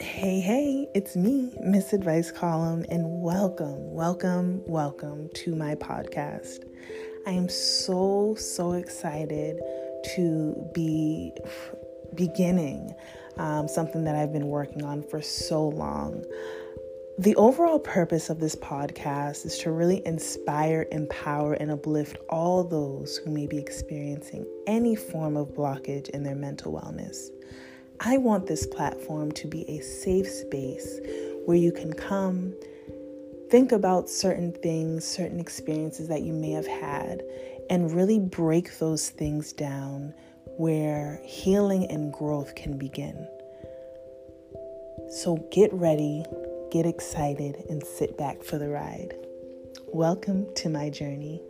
Hey, hey, it's me, Miss Advice Column, and welcome, welcome, welcome to my podcast. I am so, so excited to be beginning um, something that I've been working on for so long. The overall purpose of this podcast is to really inspire, empower, and uplift all those who may be experiencing any form of blockage in their mental wellness. I want this platform to be a safe space where you can come, think about certain things, certain experiences that you may have had, and really break those things down where healing and growth can begin. So get ready, get excited, and sit back for the ride. Welcome to my journey.